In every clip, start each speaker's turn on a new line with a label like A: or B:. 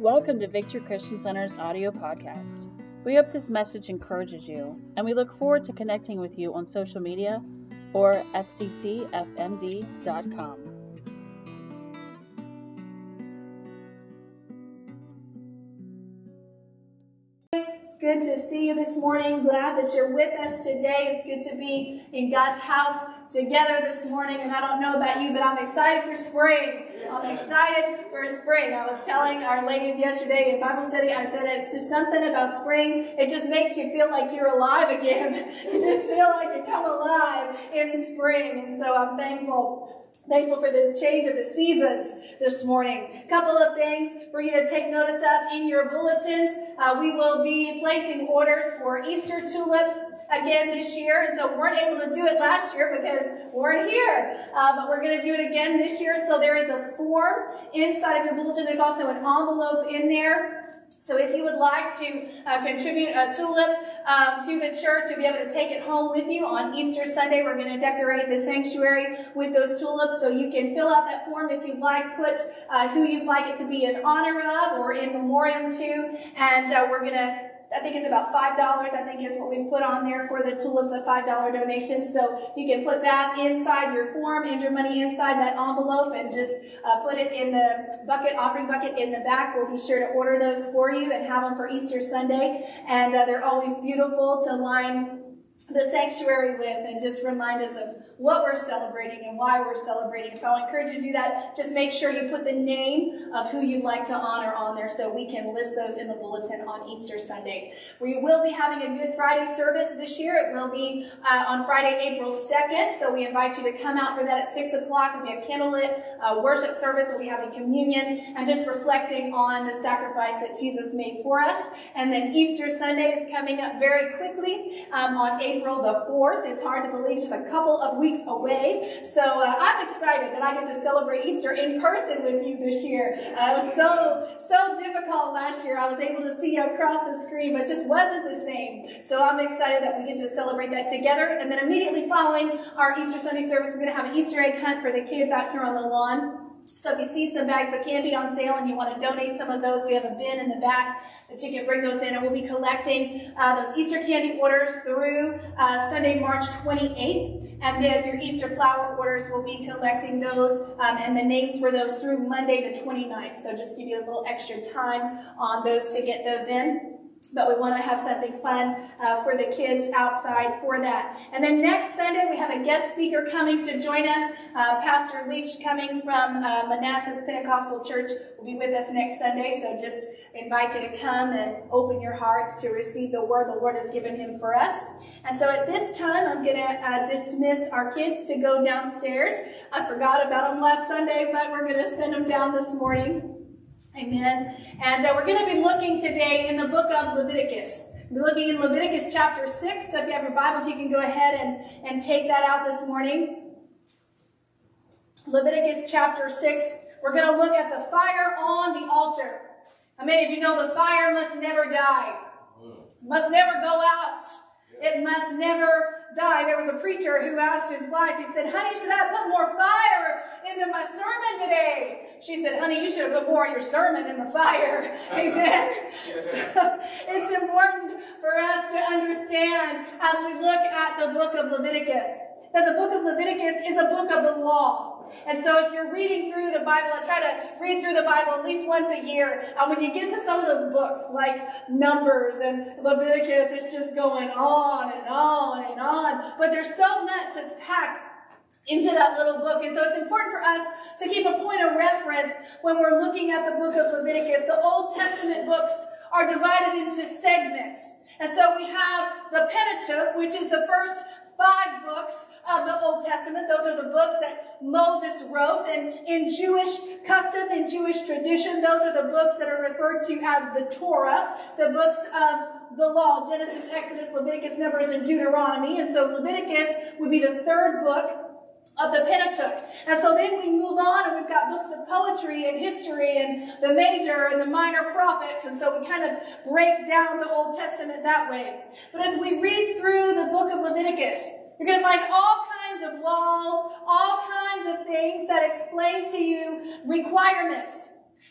A: Welcome to Victory Christian Center's audio podcast. We hope this message encourages you, and we look forward to connecting with you on social media or fccfmd.com.
B: It's good to see you this morning. Glad that you're with us today. It's good to be in God's house together this morning. And I don't know about you, but I'm excited for spring. I'm excited for spring. I was telling our ladies yesterday in Bible study, I said it's just something about spring. It just makes you feel like you're alive again. you just feel like you come alive in spring. And so I'm thankful Thankful for the change of the seasons this morning. A Couple of things for you to take notice of in your bulletins. Uh, we will be placing orders for Easter tulips again this year. And so we weren't able to do it last year because we weren't here. Uh, but we're going to do it again this year. So there is a form inside of your bulletin. There's also an envelope in there so if you would like to uh, contribute a tulip um, to the church to be able to take it home with you on Easter Sunday, we're going to decorate the sanctuary with those tulips. So you can fill out that form if you'd like, put uh, who you'd like it to be in honor of or in memoriam to, and uh, we're going to I think it's about $5, I think is what we've put on there for the tulips, a $5 donation. So you can put that inside your form, and your money inside that envelope, and just uh, put it in the bucket, offering bucket in the back. We'll be sure to order those for you and have them for Easter Sunday. And uh, they're always beautiful to line the sanctuary with and just remind us of what we're celebrating and why we're celebrating. So I encourage you to do that. Just make sure you put the name of who you'd like to honor on there so we can list those in the bulletin on Easter Sunday. We will be having a Good Friday service this year. It will be uh, on Friday, April 2nd. So we invite you to come out for that at 6 o'clock. Be a candlelit uh, worship service. We'll be having communion and just reflecting on the sacrifice that Jesus made for us. And then Easter Sunday is coming up very quickly um, on April the 4th. It's hard to believe just a couple of weeks weeks away. So uh, I'm excited that I get to celebrate Easter in person with you this year. Uh, it was so, so difficult last year. I was able to see you across the screen, but just wasn't the same. So I'm excited that we get to celebrate that together. And then immediately following our Easter Sunday service, we're going to have an Easter egg hunt for the kids out here on the lawn. So if you see some bags of candy on sale and you want to donate some of those, we have a bin in the back that you can bring those in. And we'll be collecting uh, those Easter candy orders through uh, Sunday, March 28th. And then your Easter flower orders, we'll be collecting those um, and the names for those through Monday the 29th. So just give you a little extra time on those to get those in but we want to have something fun uh, for the kids outside for that. And then next Sunday, we have a guest speaker coming to join us. Uh, Pastor Leach coming from uh, Manassas Pentecostal Church will be with us next Sunday. So just invite you to come and open your hearts to receive the word the Lord has given him for us. And so at this time, I'm going to uh, dismiss our kids to go downstairs. I forgot about them last Sunday, but we're going to send them down this morning. Amen. And uh, we're going to be looking today in the book of Leviticus. We're looking in Leviticus chapter 6. So if you have your Bibles, you can go ahead and, and take that out this morning. Leviticus chapter 6. We're going to look at the fire on the altar. How many of you know the fire must never die? Must never go out. It must never die. There was a preacher who asked his wife, he said, honey, should I put more fire today? She said, honey, you should have put more of your sermon in the fire. Amen. so it's important for us to understand as we look at the book of Leviticus that the book of Leviticus is a book of the law. And so if you're reading through the Bible, I try to read through the Bible at least once a year. And when you get to some of those books like Numbers and Leviticus, it's just going on and on and on. But there's so much that's packed into that little book. And so it's important for us to keep a point of reference when we're looking at the book of Leviticus. The Old Testament books are divided into segments. And so we have the Pentateuch, which is the first five books of the Old Testament. Those are the books that Moses wrote. And in Jewish custom, in Jewish tradition, those are the books that are referred to as the Torah, the books of the law, Genesis, Exodus, Leviticus, Numbers, and Deuteronomy. And so Leviticus would be the third book of the Pentateuch. And so then we move on and we've got books of poetry and history and the major and the minor prophets. And so we kind of break down the Old Testament that way. But as we read through the book of Leviticus, you're going to find all kinds of laws, all kinds of things that explain to you requirements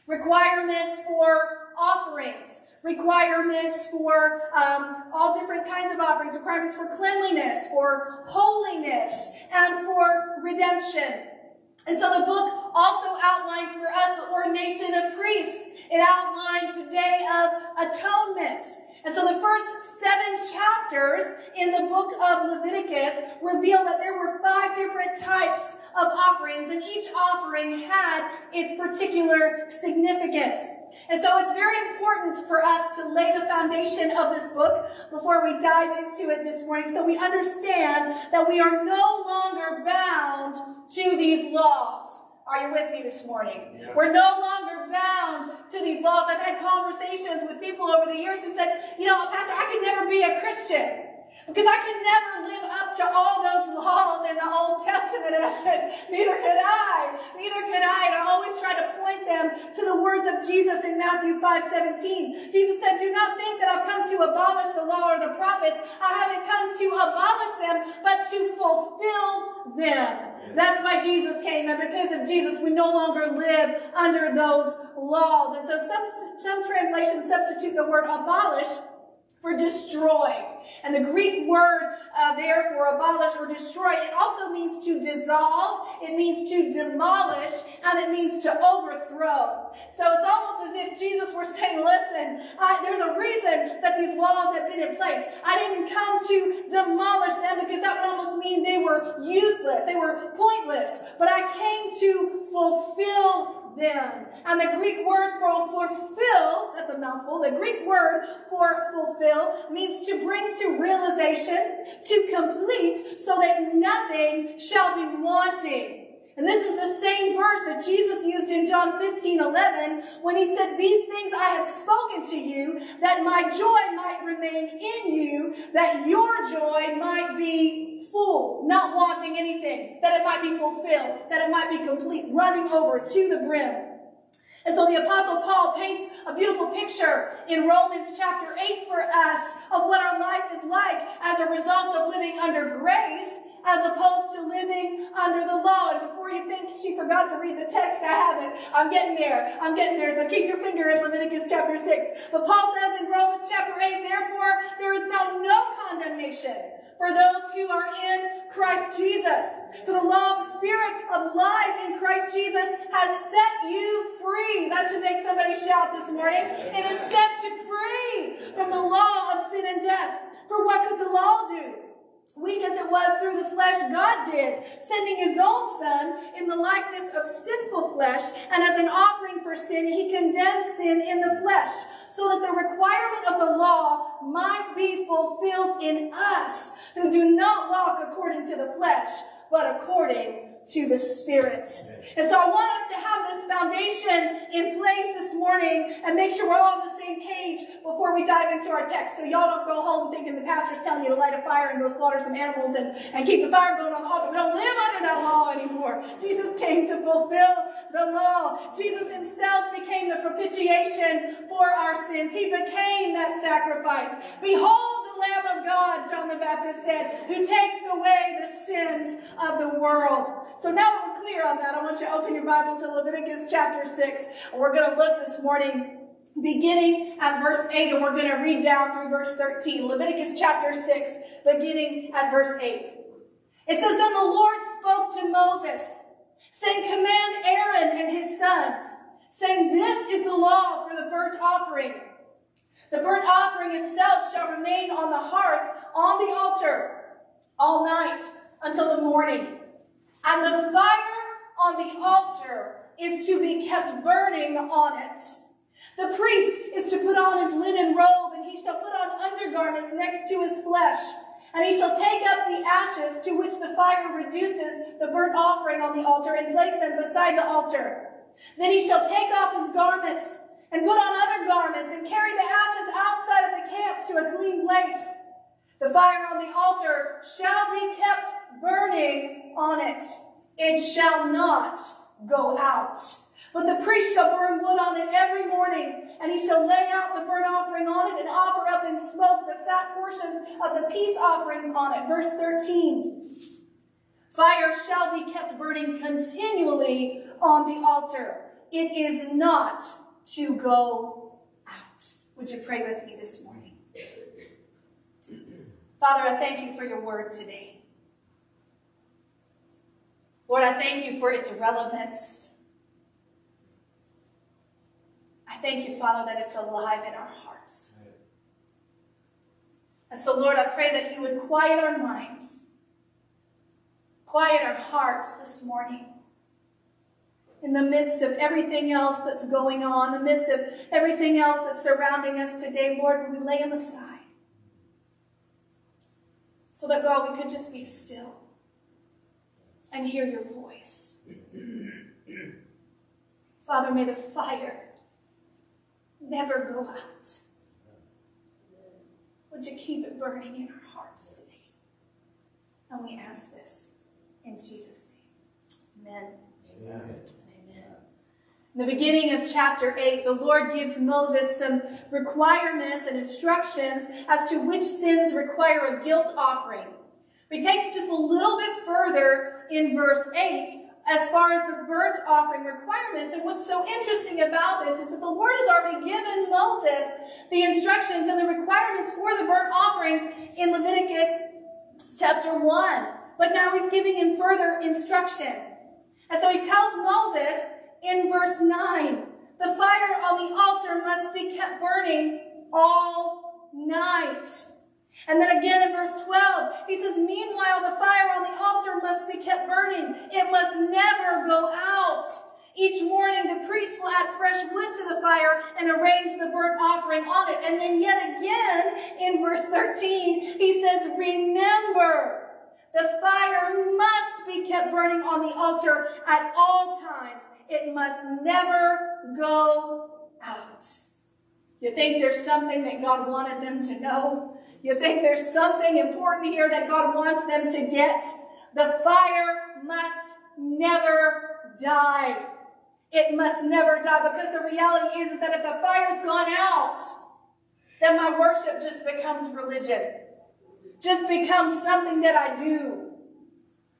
B: requirements for offerings, requirements for um, all different kinds of offerings, requirements for cleanliness, for holiness, and for redemption. And so the book also outlines for us the ordination of priests. It outlines the day of atonement. And so the first seven chapters in the book of Leviticus reveal that there were five different types of offerings, and each offering had its particular significance. And so it's very important for us to lay the foundation of this book before we dive into it this morning so we understand that we are no longer bound to these laws. Are you with me this morning? Yeah. We're no longer bound to these laws. I've had conversations with people over the years who said, you know, Pastor, I could never be a Christian. Because I could never live up to all those laws in the Old Testament. And I said, neither could I. Neither could I. And I always try to point them to the words of Jesus in Matthew 5 17. Jesus said, Do not think that I've come to abolish the law or the prophets. I haven't come to abolish them, but to fulfill them. That's why Jesus came. And because of Jesus, we no longer live under those laws. And so some, some translations substitute the word abolish for destroy. And the Greek word uh, there for abolish or destroy, it also means to dissolve, it means to demolish, and it means to overthrow. So it's almost as if Jesus were saying, listen, I, there's a reason that these laws have been in place. I didn't come to demolish them because that would almost mean they were useless, they were pointless, but I came to fulfill them. And the Greek word for fulfill, that's a mouthful, the Greek word for fulfill means to bring to realization, to complete, so that nothing shall be wanting. And this is the same verse that Jesus used in John 15, 11, when he said, These things I have spoken to you, that my joy might remain in you, that your joy might be full, not wanting anything, that it might be fulfilled, that it might be complete, running over to the brim. And so the apostle Paul paints a beautiful picture in Romans chapter 8 for us of what our life is like as a result of living under grace as opposed to living under the law. And before you think she forgot to read the text, I haven't. I'm getting there. I'm getting there. So keep your finger in Leviticus chapter 6. But Paul says in Romans chapter 8, therefore there is now no condemnation for those who are in Christ Jesus. For the law of the Spirit of life in Christ Jesus has set you free. That should make somebody shout this morning. It has set you free from the law of sin and death. For what could the law do? Weak as it was through the flesh, God did, sending his own son in the likeness of sinful flesh, and as an offering for sin, he condemned sin in the flesh, so that the requirement of the law might be fulfilled in us, who do not walk according to the flesh, but according to the Spirit. And so I want us to have this foundation in place this morning and make sure we're all on the same page before we dive into our text. So y'all don't go home thinking the pastor's telling you to light a fire and go slaughter some animals and, and keep the fire going on the altar. We don't live under that law anymore. Jesus came to fulfill the law. Jesus himself became the propitiation for our sins. He became that sacrifice. Behold, Lamb of God, John the Baptist said, who takes away the sins of the world. So now that we're clear on that, I want you to open your Bible to Leviticus chapter 6. And we're going to look this morning beginning at verse 8, and we're going to read down through verse 13. Leviticus chapter 6, beginning at verse 8. It says, Then the Lord spoke to Moses, saying, Command Aaron and his sons, saying, This is the law for the burnt offering the burnt offering itself shall remain on the hearth on the altar all night until the morning. And the fire on the altar is to be kept burning on it. The priest is to put on his linen robe, and he shall put on undergarments next to his flesh. And he shall take up the ashes to which the fire reduces the burnt offering on the altar and place them beside the altar. Then he shall take off his garments and put on other garments and carry the ashes outside of the camp to a clean place. The fire on the altar shall be kept burning on it. It shall not go out. But the priest shall burn wood on it every morning, and he shall lay out the burnt offering on it and offer up in smoke the fat portions of the peace offerings on it. Verse 13. Fire shall be kept burning continually on the altar it is not to go out. Would you pray with me this morning? Father, I thank you for your word today. Lord, I thank you for its relevance. I thank you, Father, that it's alive in our hearts. And so, Lord, I pray that you would quiet our minds, quiet our hearts this morning. In the midst of everything else that's going on, in the midst of everything else that's surrounding us today, Lord, we lay them aside. So that, God, we could just be still and hear your voice. Father, may the fire never go out. Would you keep it burning in our hearts today? And we ask this in Jesus' name. Amen. Amen. In the beginning of chapter 8, the Lord gives Moses some requirements and instructions as to which sins require a guilt offering. He takes just a little bit further in verse 8 as far as the burnt offering requirements. And what's so interesting about this is that the Lord has already given Moses the instructions and the requirements for the burnt offerings in Leviticus chapter 1. But now he's giving him further instruction. And so he tells Moses in verse 9, the fire on the altar must be kept burning all night. And then again in verse 12, he says, Meanwhile, the fire on the altar must be kept burning. It must never go out. Each morning, the priest will add fresh wood to the fire and arrange the burnt offering on it. And then yet again, in verse 13, he says, Remember, the fire must be kept burning on the altar at all times. It must never go out. You think there's something that God wanted them to know? You think there's something important here that God wants them to get? The fire must never die. It must never die because the reality is, that if the fire's gone out, then my worship just becomes religion. Just becomes something that I do.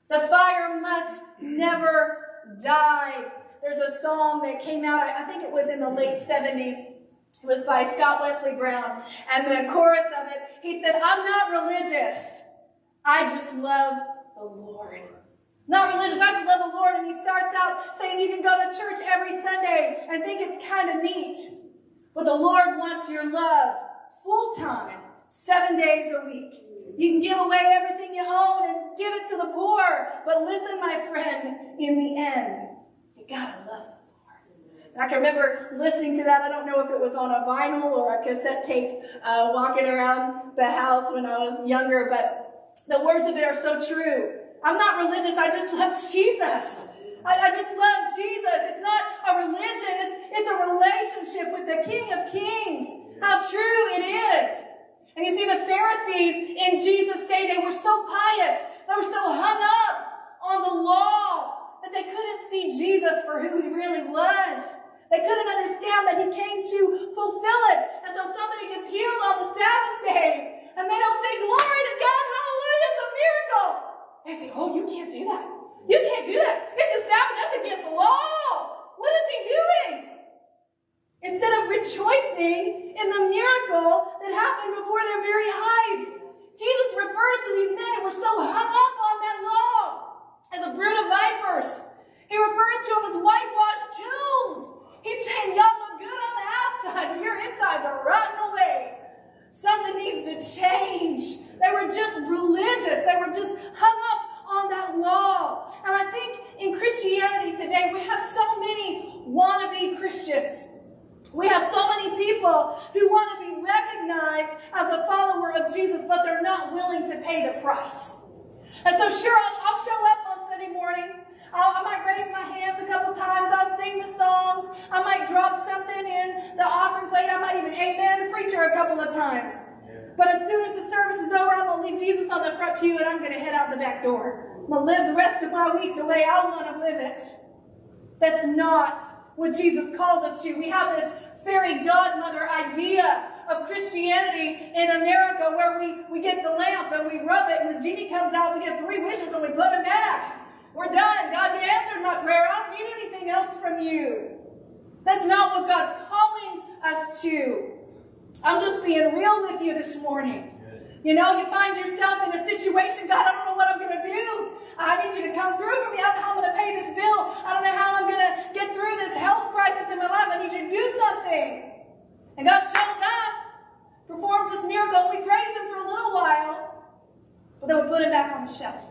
B: The fire must never die. There's a song that came out, I think it was in the late 70s it was by Scott Wesley Brown. And the chorus of it, he said, I'm not religious. I just love the Lord. Not religious, I just love the Lord. And he starts out saying you can go to church every Sunday and think it's kind of neat. But the Lord wants your love full time, seven days a week. You can give away everything you own and give it to the poor. But listen, my friend, in the end, you gotta love I can remember listening to that. I don't know if it was on a vinyl or a cassette tape uh, walking around the house when I was younger, but the words of it are so true. I'm not religious. I just love Jesus. I, I just love Jesus. It's not a religion. It's, it's a relationship with the King of Kings. How true it is. And you see the Pharisees in Jesus' day, they were so pious. They were so hung up on the law that they couldn't see Jesus for who he really was. They couldn't understand that he came to fulfill it. And so somebody gets healed on the Sabbath day, and they don't say, Glory to God, hallelujah, it's a miracle. They say, Oh, you can't do that. You can't do that. It's a Sabbath, that's against the law. What is he doing? Instead of rejoicing in the miracle that happened before their very eyes, Jesus refers to these men who were so hung up on that law as a brood of vipers. He refers to them as whitewashed tombs. He's saying, y'all look good on the outside, but your insides are rotting away. Something needs to change. They were just religious. They were just hung up on that law. And I think in Christianity today, we have so many wannabe Christians. We have so many people who want to be recognized as a follower of Jesus, but they're not willing to pay the price. And so, sure, I'll, I'll show up on Sunday morning. I'll, i might raise my hands a couple times. I'll sing the songs. I might drop something in the offering plate. I might even amen the preacher a couple of times. But as soon as the service is over, I'm going to leave Jesus on the front pew and I'm going to head out the back door. I'm going to live the rest of my week the way I want to live it. That's not what Jesus calls us to. We have this fairy godmother idea of Christianity in America where we, we get the lamp and we rub it and the genie comes out, we get three wishes and we put them back. We're done. God, you answered my prayer. I don't need anything else from you. That's not what God's calling us to. I'm just being real with you this morning. You know, you find yourself in a situation, God, I don't know what I'm going to do. I need you to come through for me. I don't know how I'm going to pay this bill. I don't know how I'm going to get through this health crisis in my life. I need you to do something. And God shows up, performs this miracle, and we praise Him for a little while, but then we put Him back on the shelf.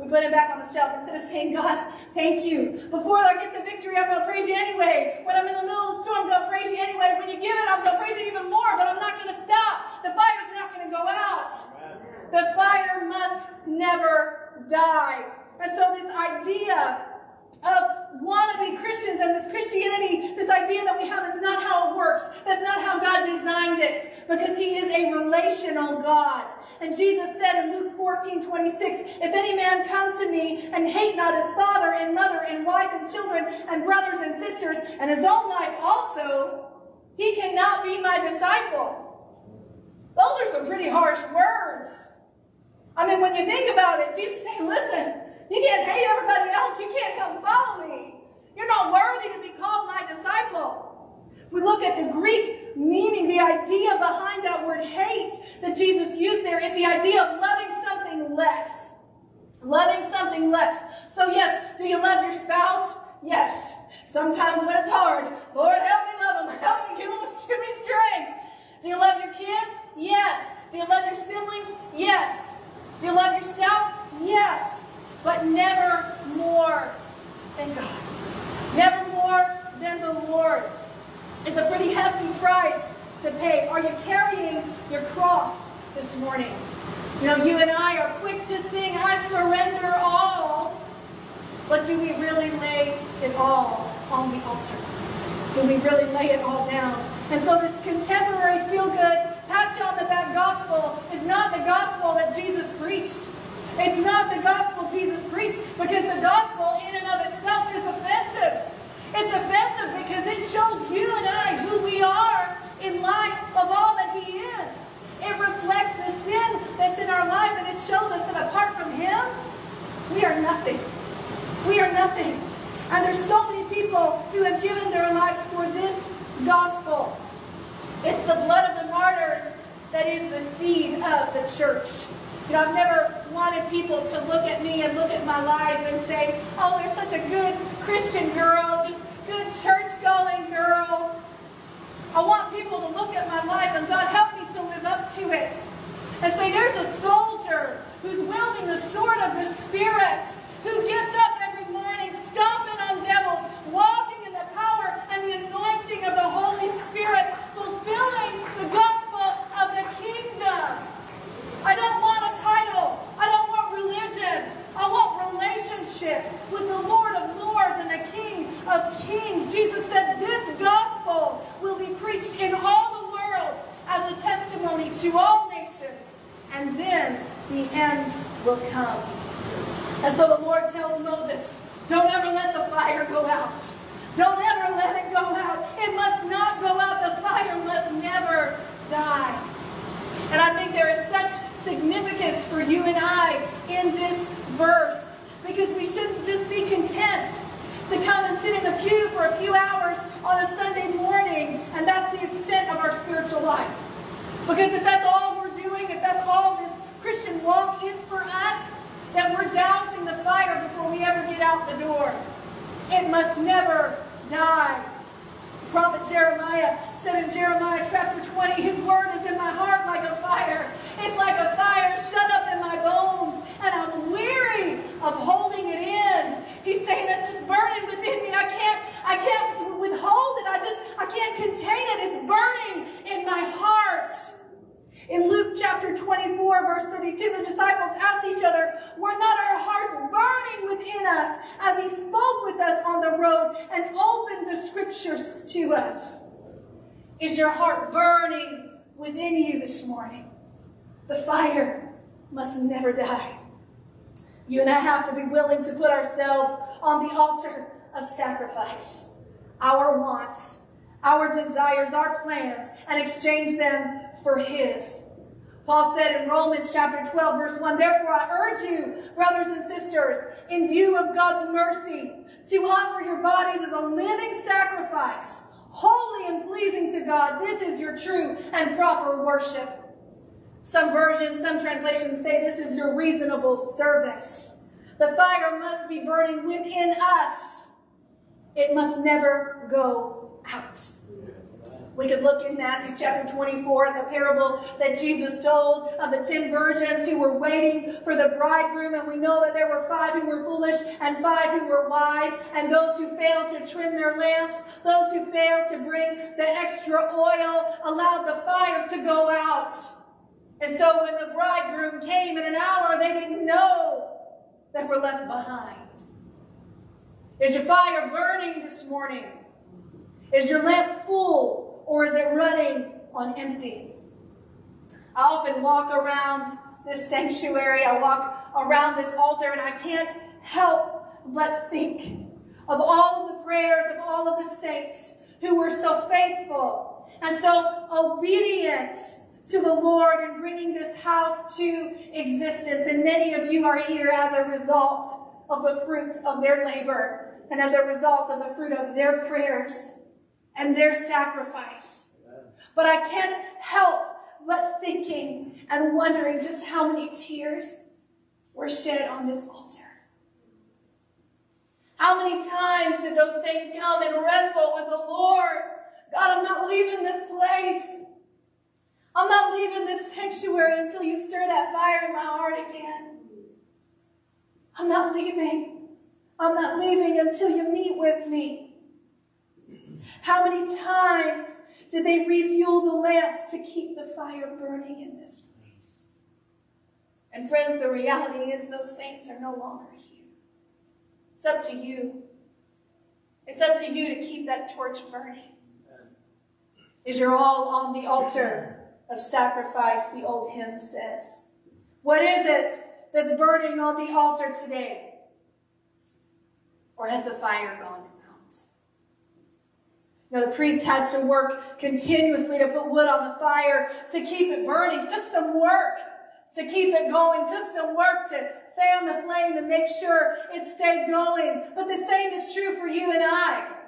B: We put it back on the shelf instead of saying, God, thank you. Before I get the victory, I'm going to praise you anyway. When I'm in the middle of the storm, I'm going to praise you anyway. When you give it, I'm going to praise you even more, but I'm not going to stop. The fire's not going to go out. The fire must never die. And so this idea of wannabe Christians and this Christianity, this idea that we have is not how it works. That's not how God designed it because he is a relational God. And Jesus said in Luke 14, 26, if any man come to me and hate not his father and mother and wife and children and brothers and sisters and his own life also, he cannot be my disciple. Those are some pretty harsh words. I mean, when you think about it, Jesus saying, listen, you can't hate everybody else. You can't come follow me. You're not worthy to be called my disciple. If we look at the Greek meaning, the idea behind that word hate that Jesus used there is the idea of loving something less. Loving something less. So yes, do you love your spouse? Yes. Sometimes when it's hard, Lord, help me love them. Help me give them give me strength. Do you love your kids? Yes. Do you love your siblings? Yes. Do you love yourself? Yes but never more than God. Never more than the Lord. It's a pretty hefty price to pay. Are you carrying your cross this morning? You know, you and I are quick to sing, I surrender all. But do we really lay it all on the altar? Do we really lay it all down? And so this contemporary feel-good, pat on the back gospel is not the gospel that Jesus preached. It's not the gospel Jesus preached because the gospel in and of itself is offensive. It's offensive because it shows you and I who we are in light of all that he is. It reflects the sin that's in our life and it shows us that apart from him, we are nothing. We are nothing. And there's so many people who have given their lives for this gospel. It's the blood of the martyrs that is the seed of the church. You know, I've never wanted people to look at me and look at my life and say, oh, you're such a good Christian girl, just good church-going girl. I want people to look at my life and God help me to live up to it. And say, there's a soldier who's wielding the sword of the Spirit, who gets up every morning stomping on devils, walking in the power and the anointing of the Holy Spirit, fulfilling the gospel of the kingdom. I don't want a title. I don't want religion. I want relationship with the Lord of Lords and the King of Kings. Jesus said this will be preached in all the world as a testimony to all nations. And then the end will come. And so the Lord tells Moses, don't ever let the fire go out. Don't ever let it go out. It must not go out. The fire must never die. And I think there is such significance for you and I in this verse because we shouldn't just be content to come and sit in the pew for a few hours on a Sunday morning and that's the extent of our spiritual life. Because if that's all we're doing, if that's all this Christian walk is for us, then we're dousing the fire before we ever get out the door. It must never die. Prophet Jeremiah said in Jeremiah chapter 20, His word is in my heart like a fire. It's like a fire shut up in my bones, and I'm weary of holding. He's saying that's just burning within me. I can't, I can't withhold it. I just, I can't contain it. It's burning in my heart. In Luke chapter 24, verse 32, the disciples asked each other, Were not our hearts burning within us as he spoke with us on the road and opened the scriptures to us? Is your heart burning within you this morning? The fire must never die. You and I have to be willing to put ourselves on the altar of sacrifice, our wants, our desires, our plans, and exchange them for his. Paul said in Romans chapter 12, verse 1, Therefore I urge you, brothers and sisters, in view of God's mercy, to offer your bodies as a living sacrifice holy and pleasing to God. This is your true and proper worship. Some versions, some translations say this is your reasonable service. The fire must be burning within us. It must never go out. We could look in Matthew chapter 24 at the parable that Jesus told of the ten virgins who were waiting for the bridegroom. And we know that there were five who were foolish and five who were wise. And those who failed to trim their lamps, those who failed to bring the extra oil, allowed the fire to go out. And so when the bridegroom came in an hour, they didn't know that were left behind. Is your fire burning this morning? Is your lamp full? or is it running on empty? I often walk around this sanctuary, I walk around this altar, and I can't help but think of all of the prayers of all of the saints who were so faithful and so obedient to the Lord and bringing this house to existence. And many of you are here as a result of the fruit of their labor and as a result of the fruit of their prayers and their sacrifice. But I can't help but thinking and wondering just how many tears were shed on this altar. How many times did those saints come and wrestle with the Lord? God, I'm not leaving this place. I'm not leaving this sanctuary until you stir that fire in my heart again. I'm not leaving. I'm not leaving until you meet with me. How many times did they refuel the lamps to keep the fire burning in this place? And friends, the reality is those saints are no longer here. It's up to you. It's up to you to keep that torch burning. Is your all on the altar of sacrifice, the old hymn says. What is it that's burning on the altar today? Or has the fire gone out? now the priest had to work continuously to put wood on the fire to keep it burning. Took some work to keep it going. Took some work to fan the flame and make sure it stayed going. But the same is true for you and I.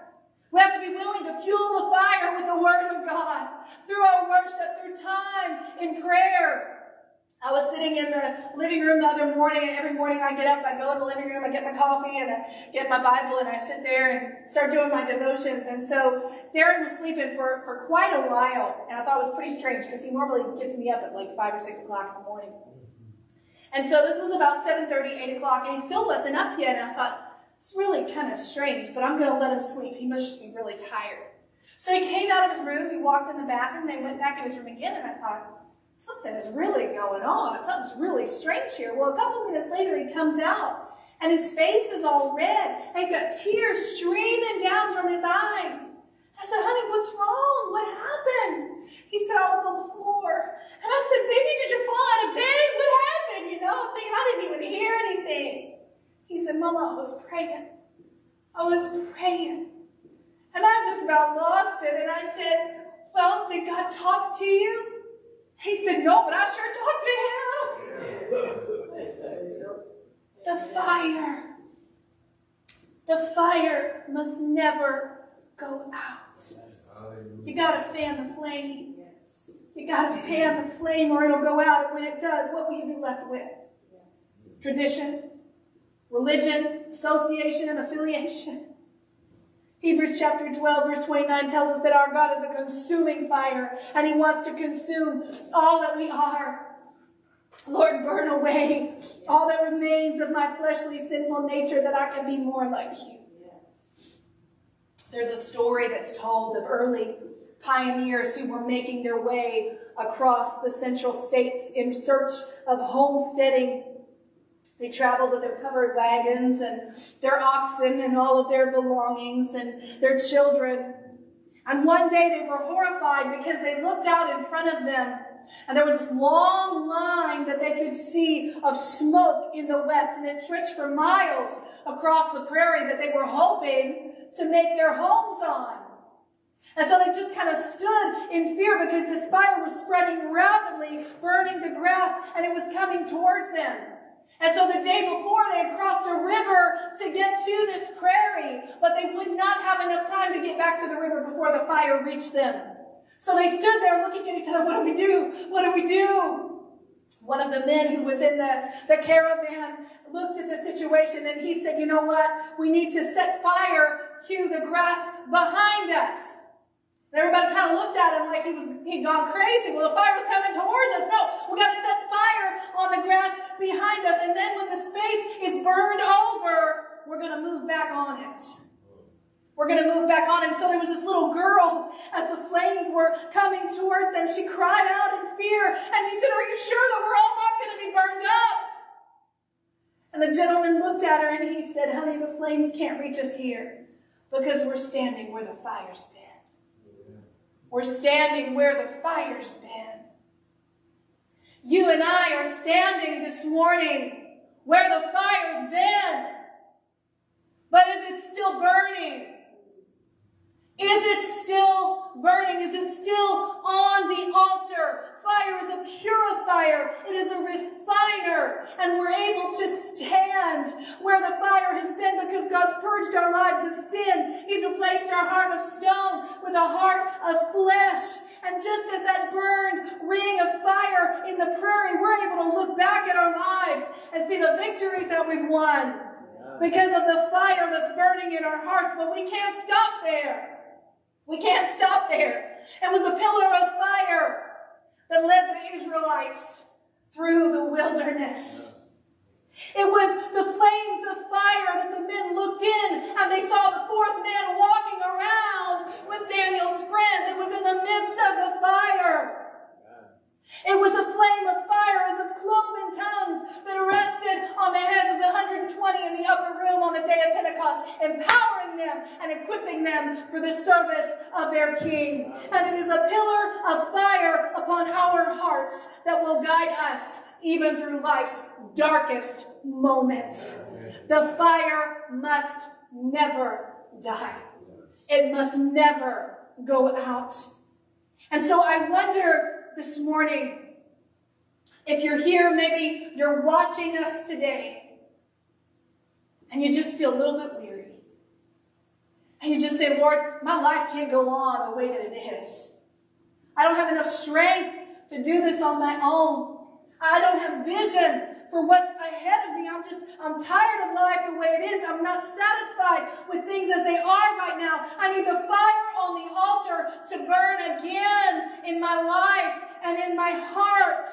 B: We have to be willing to fuel the fire with the Word of God through our worship, through time in prayer, I was sitting in the living room the other morning, and every morning I get up, I go in the living room, I get my coffee, and I get my Bible, and I sit there and start doing my devotions. And so Darren was sleeping for, for quite a while, and I thought it was pretty strange because he normally gets me up at like 5 or 6 o'clock in the morning. And so this was about 7.30, 8 o'clock, and he still wasn't up yet, and I thought, it's really kind of strange, but I'm going to let him sleep. He must just be really tired. So he came out of his room, he walked in the bathroom, they went back in his room again, and I thought, something is really going on. Something's really strange here. Well, a couple minutes later, he comes out, and his face is all red, and he's got tears streaming down from his eyes. I said, honey, what's wrong? What happened? He said, I was on the floor. And I said, baby, did you fall out of bed? What happened? You know, I'm thinking I didn't even hear anything. He said, Mama, I was praying. I was praying. And I just about lost it. And I said, well, did God talk to you? He said, No, but I sure talked to him. the fire. The fire must never go out. You got to fan the flame. You got to fan the flame or it'll go out. And when it does, what will you be left with? Tradition, religion, association, and affiliation. Hebrews chapter 12, verse 29 tells us that our God is a consuming fire and he wants to consume all that we are. Lord, burn away all that remains of my fleshly sinful nature that I can be more like you. There's a story that's told of early pioneers who were making their way across the central states in search of homesteading they traveled with their covered wagons and their oxen and all of their belongings and their children. And one day they were horrified because they looked out in front of them and there was this long line that they could see of smoke in the west and it stretched for miles across the prairie that they were hoping to make their homes on. And so they just kind of stood in fear because this fire was spreading rapidly, burning the grass, and it was coming towards them. And so the day before, they had crossed a river to get to this prairie, but they would not have enough time to get back to the river before the fire reached them. So they stood there looking at each other. What do we do? What do we do? One of the men who was in the, the caravan looked at the situation and he said, you know what? We need to set fire to the grass behind us. And everybody kind of looked at him like he was he'd gone crazy. Well, the fire was coming towards us. No, we got to set fire on the grass behind us. And then when the space is burned over, we're going to move back on it. We're going to move back on. And so there was this little girl as the flames were coming towards them. She cried out in fear and she said, Are you sure that we're all not going to be burned up? And the gentleman looked at her and he said, Honey, the flames can't reach us here because we're standing where the fire's been. We're standing where the fire's been. You and I are standing this morning where the fire's been. But is it still burning? Is it still burning? Is it still on the altar? Fire is a purifier. It is a refiner. And we're able to stand where the fire has been because God's purged our lives of sin. He's replaced our heart of stone with a heart of flesh. And just as that burned ring of fire in the prairie, we're able to look back at our lives and see the victories that we've won because of the fire that's burning in our hearts. But we can't stop there. We can't stop there. It was a pillar of fire that led the Israelites through the wilderness. It was the flames of fire that the men looked in and they saw the fourth man walking around with Daniel's friends. It was in the midst of the fire. It was a flame of fire as of cloven tongues that rested on the heads of the 120 in the upper room on the day of Pentecost, empowering them and equipping them for the service of their King. And it is a pillar of fire upon our hearts that will guide us even through life's darkest moments. The fire must never die. It must never go out. And so I wonder this morning. If you're here, maybe you're watching us today and you just feel a little bit weary. And you just say, Lord, my life can't go on the way that it is. I don't have enough strength to do this on my own. I don't have vision for what's ahead of me. I'm just, I'm tired of life the way it is. I'm not satisfied with things as they are right now. I need the fire on the altar to burn again in my life and in my heart.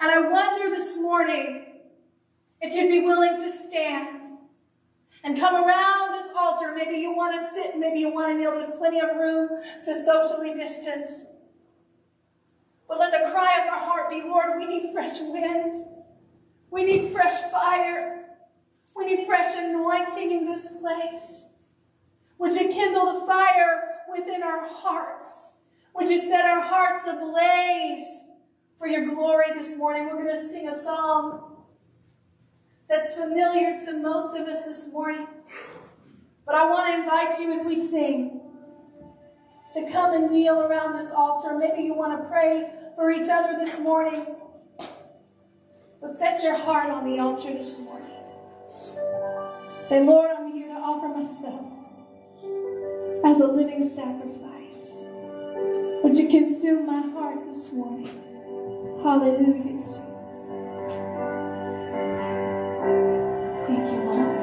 B: And I wonder this morning if you'd be willing to stand and come around this altar. Maybe you want to sit, maybe you want to kneel. There's plenty of room to socially distance. But let the cry of our heart be, Lord, we need fresh wind. We need fresh fire. We need fresh anointing in this place. Would you kindle the fire within our hearts? Would you set our hearts ablaze for your glory this morning? We're going to sing a song that's familiar to most of us this morning. But I want to invite you as we sing to come and kneel around this altar. Maybe you want to pray for each other this morning. But set your heart on the altar this morning. Say, Lord, I'm here to offer myself as a living sacrifice. Would you consume my heart this morning? Hallelujah, Jesus. Thank you, Lord.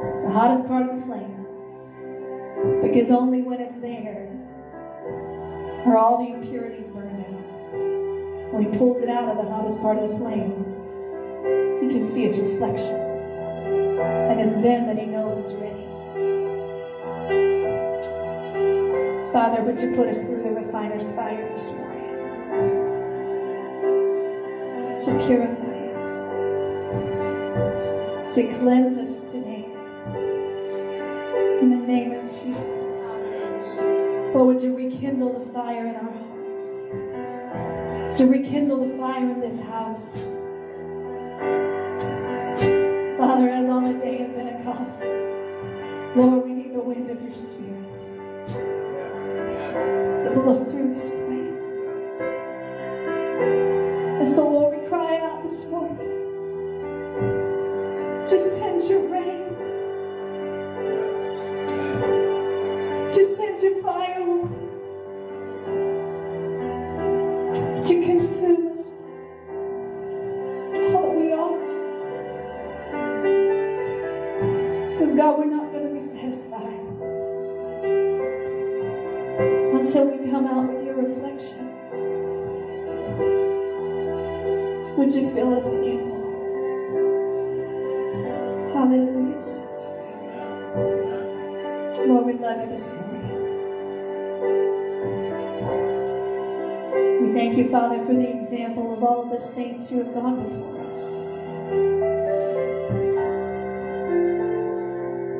B: the hottest part of the flame. Because only when it's there are all the impurities burned out. When he pulls it out of the hottest part of the flame, he can see his reflection. And it's then that he knows it's ready. Father, would you put us through the refiner's fire this morning? To purify us, to cleanse us Jesus. Lord, would you rekindle the fire in our hearts? To rekindle the fire in this house. Father, as on the day of Pentecost, Lord, we need the wind of your spirit. to blow through this place. And so, Lord, we cry out this morning. Saints who have gone before us.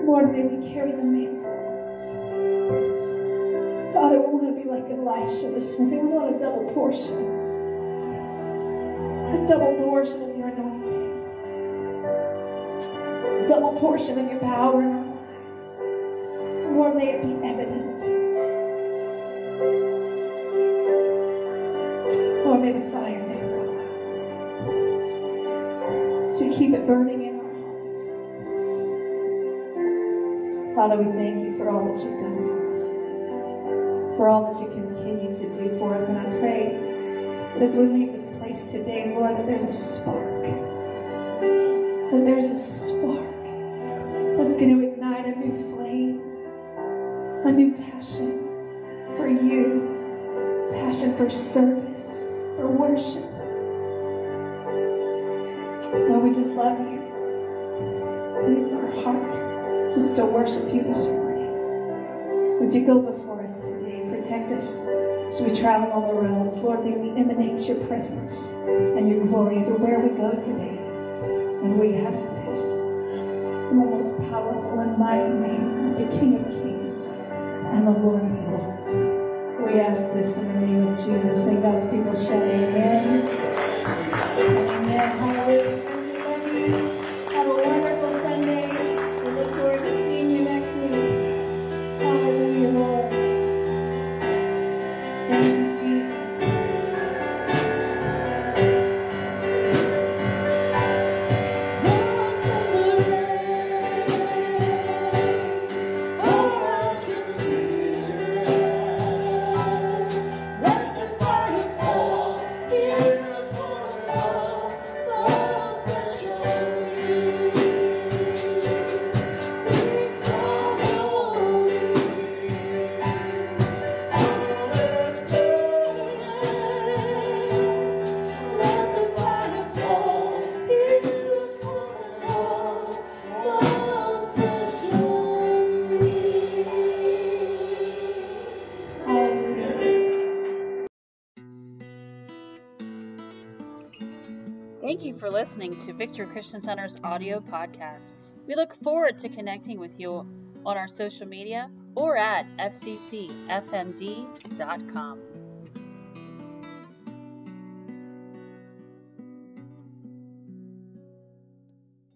B: Lord, may we carry the mantle. Father, we want to be like Elisha this morning. We want a double portion. A double portion of your anointing. A double portion of your power in our lives. Lord, may it be evident. Keep it burning in our homes. Father, we thank you for all that you've done for us for all that you continue to do for us. And I pray that as we leave this place today, Lord, that there's a spark. That there's a spark that's going to ignite a new flame, a new passion for you, passion for service, for worship. Love you. And it's our heart just to worship you this morning. Would you go before us today? protect us as we travel on the roads. Lord, may we emanate your presence and your glory everywhere we go today. And we ask this in the most powerful and mighty name of the King of Kings and the Lord of Lords. We ask this in the name of Jesus. And God's people shout. Amen.
A: Listening to Victor Christian Center's audio podcast. We look forward to connecting with you on our social media or at fccfmd.com.